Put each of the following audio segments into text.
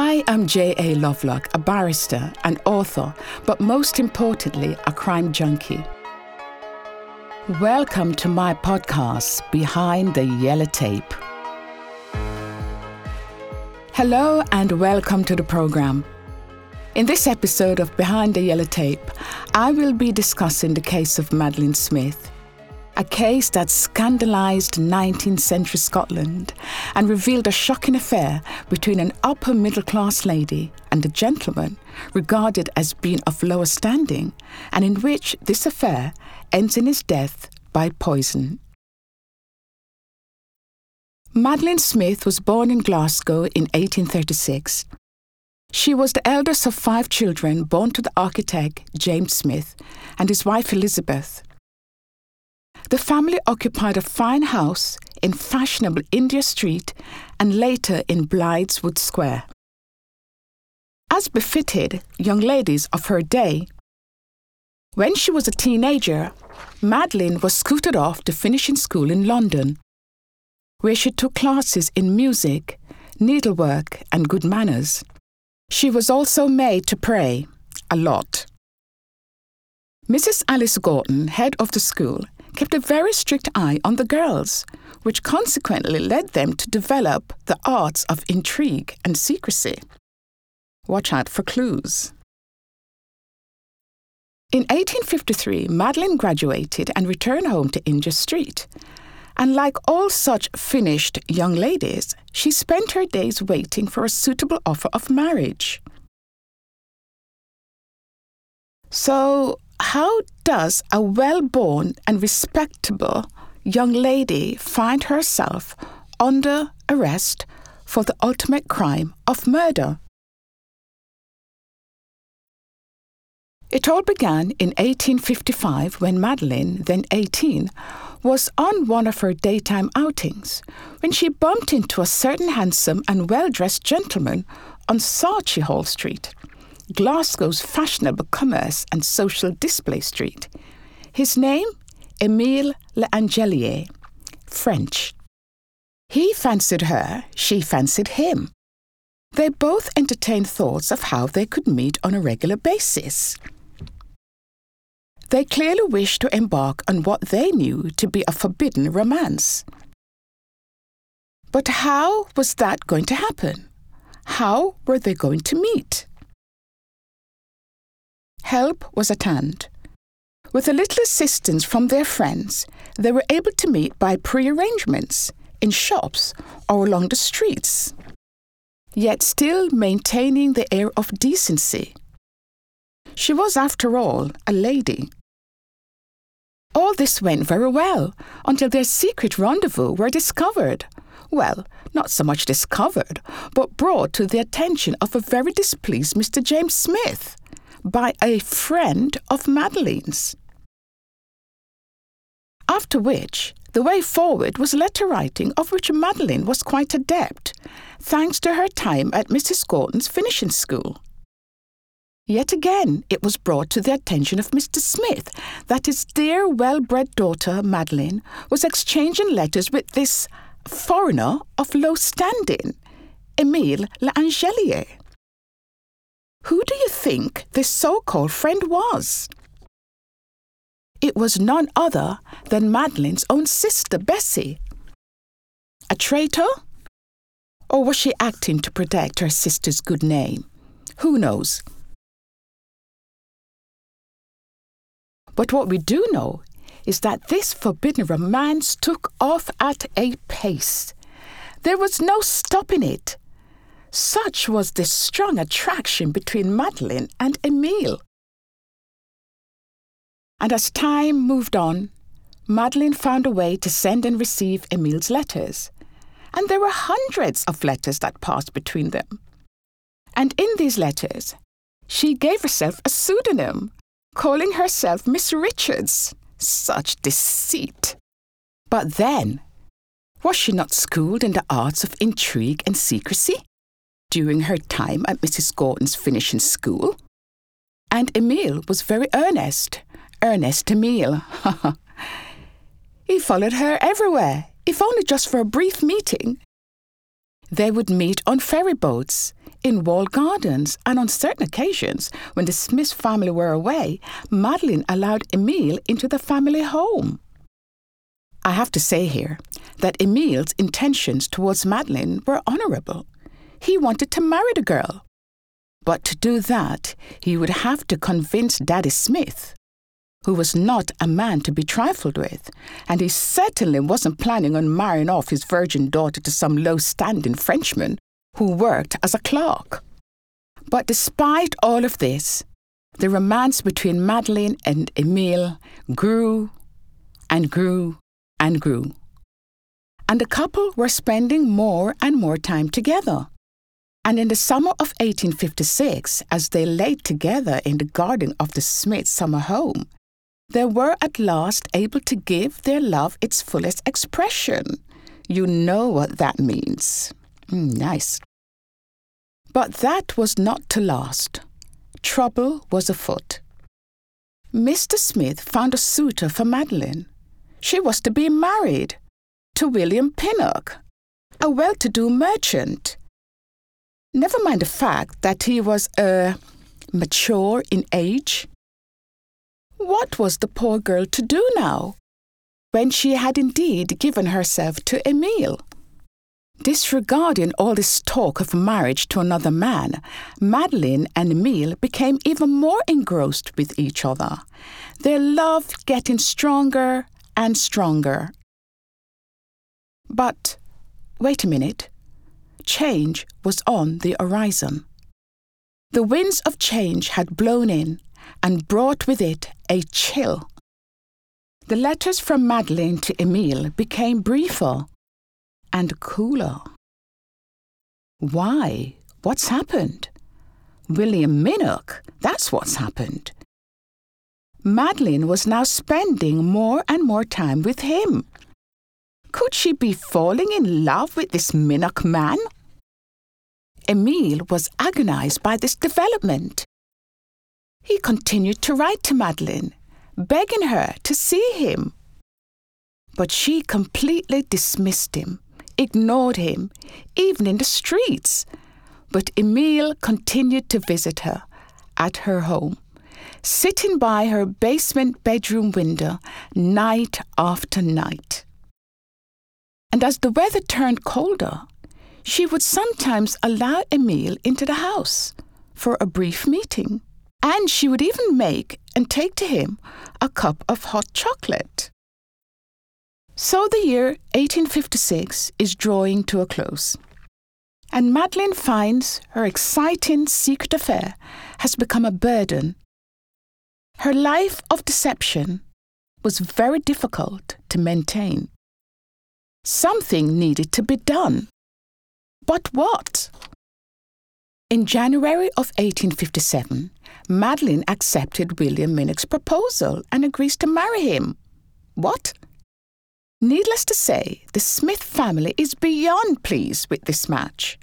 I am J.A. Lovelock, a barrister, an author, but most importantly, a crime junkie. Welcome to my podcast, Behind the Yellow Tape. Hello, and welcome to the program. In this episode of Behind the Yellow Tape, I will be discussing the case of Madeleine Smith a case that scandalised 19th century Scotland and revealed a shocking affair between an upper middle class lady and a gentleman regarded as being of lower standing, and in which this affair ends in his death by poison. Madeleine Smith was born in Glasgow in 1836. She was the eldest of five children born to the architect James Smith and his wife Elizabeth. The family occupied a fine house in fashionable India Street and later in Blythswood Square. As befitted young ladies of her day, when she was a teenager, Madeleine was scooted off to finishing school in London, where she took classes in music, needlework, and good manners. She was also made to pray a lot. Mrs. Alice Gorton, head of the school, kept a very strict eye on the girls, which consequently led them to develop the arts of intrigue and secrecy. Watch out for clues. In 1853, Madeleine graduated and returned home to India Street. And like all such finished young ladies, she spent her days waiting for a suitable offer of marriage. So, how does a well born and respectable young lady find herself under arrest for the ultimate crime of murder? It all began in 1855 when Madeleine, then 18, was on one of her daytime outings when she bumped into a certain handsome and well dressed gentleman on Hall Street. Glasgow's fashionable commerce and social display street. His name, Emile L'Angelier, French. He fancied her, she fancied him. They both entertained thoughts of how they could meet on a regular basis. They clearly wished to embark on what they knew to be a forbidden romance. But how was that going to happen? How were they going to meet? Help was at hand. With a little assistance from their friends, they were able to meet by prearrangements in shops or along the streets, yet still maintaining the air of decency. She was, after all, a lady. All this went very well until their secret rendezvous were discovered. Well, not so much discovered, but brought to the attention of a very displeased Mr. James Smith by a friend of Madeleine's. After which, the way forward was letter writing, of which Madeleine was quite adept, thanks to her time at Mrs. Gorton's finishing school. Yet again, it was brought to the attention of Mr. Smith that his dear, well bred daughter, Madeleine, was exchanging letters with this foreigner of low standing, Emile L'Angelier. Who do you think this so called friend was? It was none other than Madeleine's own sister, Bessie. A traitor? Or was she acting to protect her sister's good name? Who knows? But what we do know is that this forbidden romance took off at a pace. There was no stopping it. Such was the strong attraction between Madeleine and Emile. And as time moved on, Madeleine found a way to send and receive Emile's letters. And there were hundreds of letters that passed between them. And in these letters, she gave herself a pseudonym, calling herself Miss Richards. Such deceit! But then, was she not schooled in the arts of intrigue and secrecy? During her time at Mrs. Gorton's finishing school. And Emile was very earnest, Earnest Emile. he followed her everywhere, if only just for a brief meeting. They would meet on ferry boats, in walled gardens, and on certain occasions, when the Smith family were away, Madeleine allowed Emile into the family home. I have to say here that Emile's intentions towards Madeleine were honourable. He wanted to marry the girl. But to do that, he would have to convince Daddy Smith, who was not a man to be trifled with, and he certainly wasn't planning on marrying off his virgin daughter to some low standing Frenchman who worked as a clerk. But despite all of this, the romance between Madeleine and Emile grew and grew and grew. And the couple were spending more and more time together. And in the summer of 1856, as they lay together in the garden of the Smiths' summer home, they were at last able to give their love its fullest expression. You know what that means. Mm, nice. But that was not to last. Trouble was afoot. Mr. Smith found a suitor for Madeleine. She was to be married to William Minnoch, a well to do merchant Never mind the fact that he was uh, mature in age. What was the poor girl to do now, when she had indeed given herself to Emile? Disregarding all this talk of marriage to another man, Madeleine and Emile became even more engrossed with each other, their love getting stronger and stronger. But wait a minute change was on the horizon. The winds of change had blown in and brought with it a chill. The letters from Madeleine to Emile became briefer and cooler. Why? What's happened? William Minnoch, that's what's happened. Madeleine was now spending more and more time with him. Could she be falling in love with this Minnoch man? Emile was agonized by this development. He continued to write to Madeleine, begging her to see him. But she completely dismissed him, ignored him, even in the streets. But Emile continued to visit her at her home, sitting by her basement bedroom window night after night. And as the weather turned colder, she would sometimes allow Emile into the house for a brief meeting, and she would even make and take to him a cup of hot chocolate. So the year 1856 is drawing to a close, and Madeleine finds her exciting secret affair has become a burden. Her life of deception was very difficult to maintain. Something needed to be done. But what? In January of 1857, Madeleine accepted William Minnoch's proposal and agrees to marry him. What? Needless to say, the Smith family is beyond pleased with this match.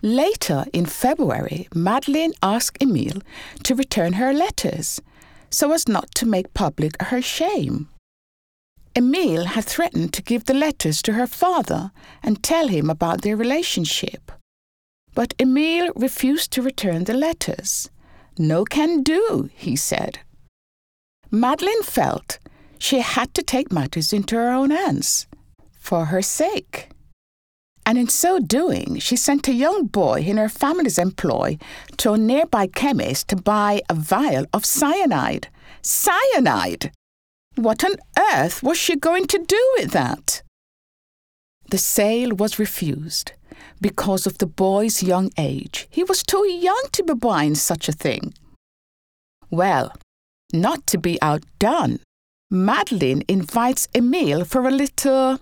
Later in February, Madeleine asked Emile to return her letters so as not to make public her shame. Emile had threatened to give the letters to her father and tell him about their relationship. But Emile refused to return the letters. No can do, he said. Madeleine felt she had to take matters into her own hands for her sake. And in so doing, she sent a young boy in her family's employ to a nearby chemist to buy a vial of cyanide. Cyanide! What on earth was she going to do with that? The sale was refused because of the boy's young age. He was too young to be buying such a thing. Well, not to be outdone, Madeleine invites Emile for a little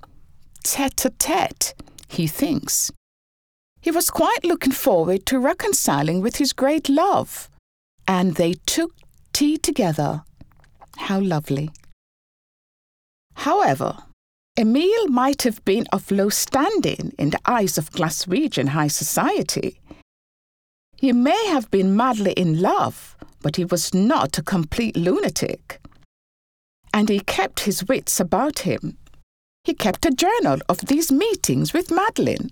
tete a tete, he thinks. He was quite looking forward to reconciling with his great love, and they took tea together. How lovely. However, Emile might have been of low standing in the eyes of Glaswegian high society. He may have been madly in love, but he was not a complete lunatic. And he kept his wits about him. He kept a journal of these meetings with Madeleine.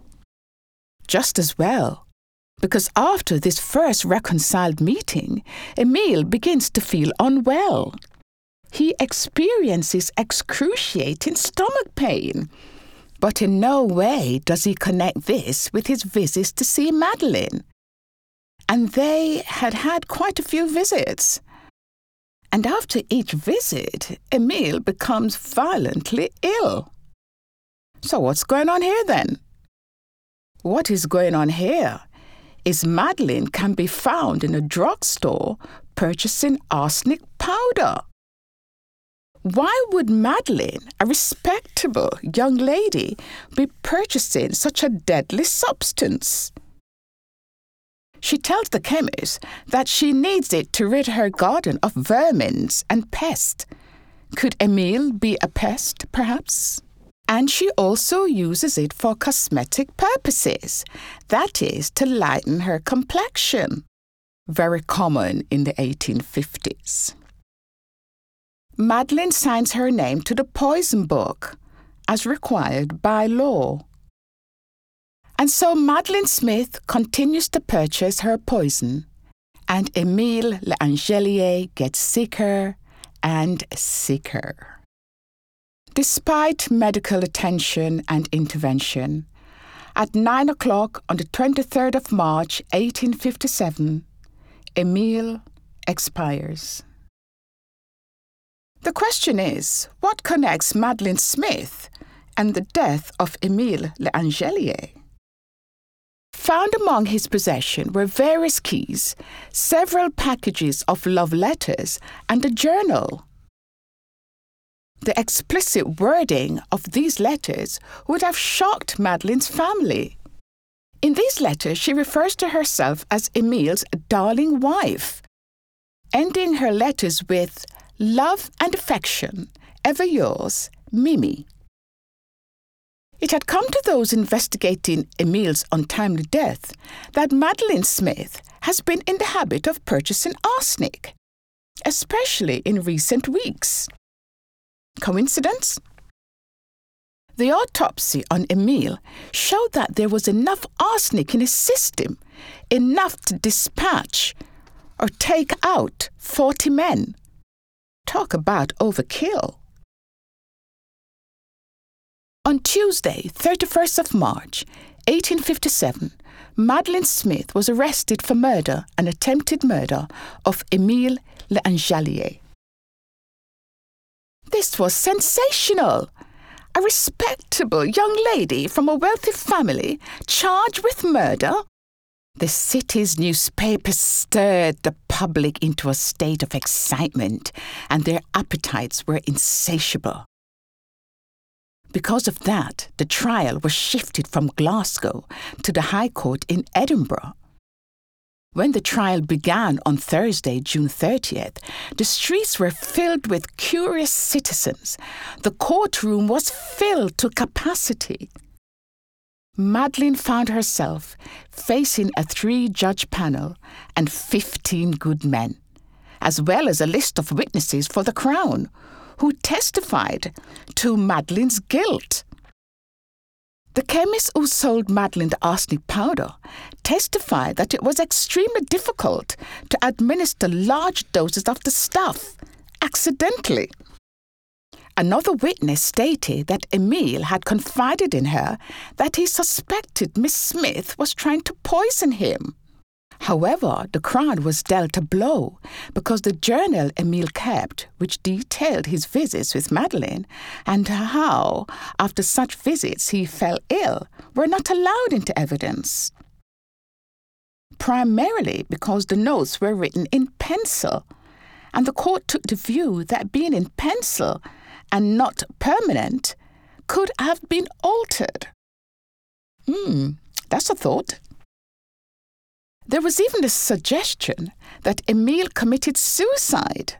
just as well. Because after this first reconciled meeting, Emile begins to feel unwell. He experiences excruciating stomach pain. But in no way does he connect this with his visits to see Madeleine. And they had had quite a few visits. And after each visit, Emile becomes violently ill. So, what's going on here then? What is going on here is Madeleine can be found in a drugstore purchasing arsenic powder. Why would Madeleine, a respectable young lady, be purchasing such a deadly substance? She tells the chemist that she needs it to rid her garden of vermins and pests. Could Emile be a pest, perhaps? And she also uses it for cosmetic purposes, that is, to lighten her complexion. Very common in the 1850s. Madeleine signs her name to the poison book, as required by law. And so Madeleine Smith continues to purchase her poison, and Emile L'Angelier gets sicker and sicker. Despite medical attention and intervention, at 9 o'clock on the 23rd of March 1857, Emile expires. The question is what connects Madeleine Smith and the death of Emile Le L'Angelier? Found among his possession were various keys, several packages of love letters, and a journal the explicit wording of these letters would have shocked Madeleine's family. In these letters, she refers to herself as Emile's darling wife, ending her letters with love and affection, ever yours, Mimi. It had come to those investigating Emile's untimely death that Madeleine Smith has been in the habit of purchasing arsenic, especially in recent weeks. Coincidence? The autopsy on Emile showed that there was enough arsenic in his system, enough to dispatch or take out 40 men. Talk about overkill. On Tuesday, 31st of March, 1857, Madeleine Smith was arrested for murder and attempted murder of Emile L'Angelier. This was sensational. A respectable young lady from a wealthy family charged with murder? The city's newspapers stirred the public into a state of excitement, and their appetites were insatiable. Because of that, the trial was shifted from Glasgow to the High Court in Edinburgh. When the trial began on Thursday, June 30th, the streets were filled with curious citizens. The courtroom was filled to capacity. Madeleine found herself facing a three judge panel and 15 good men, as well as a list of witnesses for the Crown, who testified to Madeleine's guilt. The chemist who sold Madeleine the arsenic powder testified that it was extremely difficult to administer large doses of the stuff accidentally. Another witness stated that Emile had confided in her that he suspected Miss Smith was trying to poison him. However, the Crown was dealt a blow because the journal Emile kept, which detailed his visits with Madeleine and how, after such visits, he fell ill, were not allowed into evidence. Primarily because the notes were written in pencil, and the court took the view that being in pencil and not permanent could have been altered. Hmm, that's a thought. There was even a suggestion that Emile committed suicide.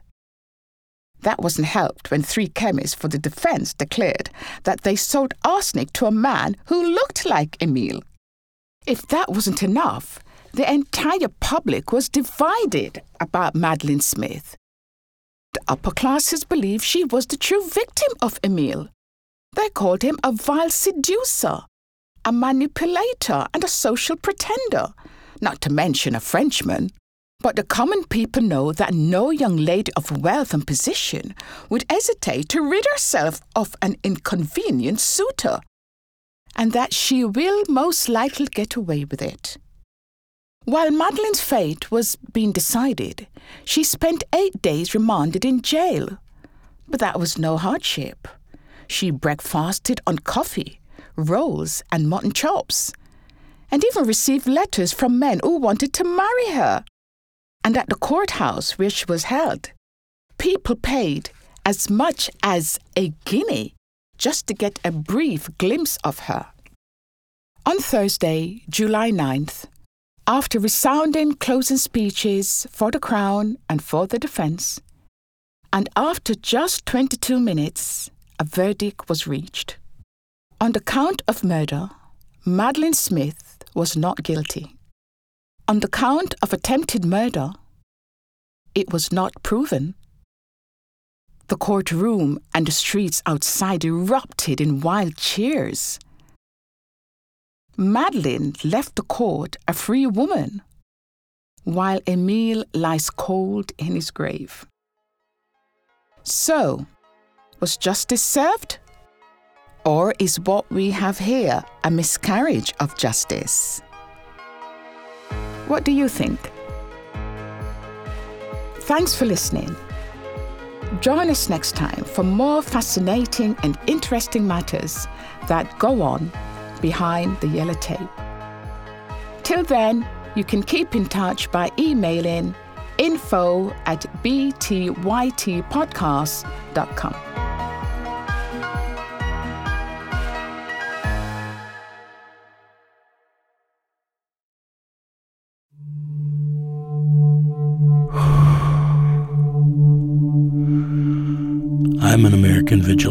That wasn't helped when three chemists for the defense declared that they sold arsenic to a man who looked like Emile. If that wasn't enough, the entire public was divided about Madeleine Smith. The upper classes believed she was the true victim of Emile. They called him a vile seducer, a manipulator, and a social pretender, not to mention a Frenchman. But the common people know that no young lady of wealth and position would hesitate to rid herself of an inconvenient suitor, and that she will most likely get away with it. While Madeleine's fate was being decided, she spent eight days remanded in jail. But that was no hardship. She breakfasted on coffee, rolls, and mutton chops, and even received letters from men who wanted to marry her. And at the courthouse where she was held, people paid as much as a guinea just to get a brief glimpse of her. On Thursday, July 9th, after resounding closing speeches for the Crown and for the defence, and after just 22 minutes, a verdict was reached. On the count of murder, Madeleine Smith was not guilty. On the count of attempted murder, it was not proven. The courtroom and the streets outside erupted in wild cheers. Madeleine left the court a free woman, while Emile lies cold in his grave. So, was justice served? Or is what we have here a miscarriage of justice? What do you think? Thanks for listening. Join us next time for more fascinating and interesting matters that go on behind the yellow tape. Till then, you can keep in touch by emailing info at btytpodcast.com. I'm an American vigilante.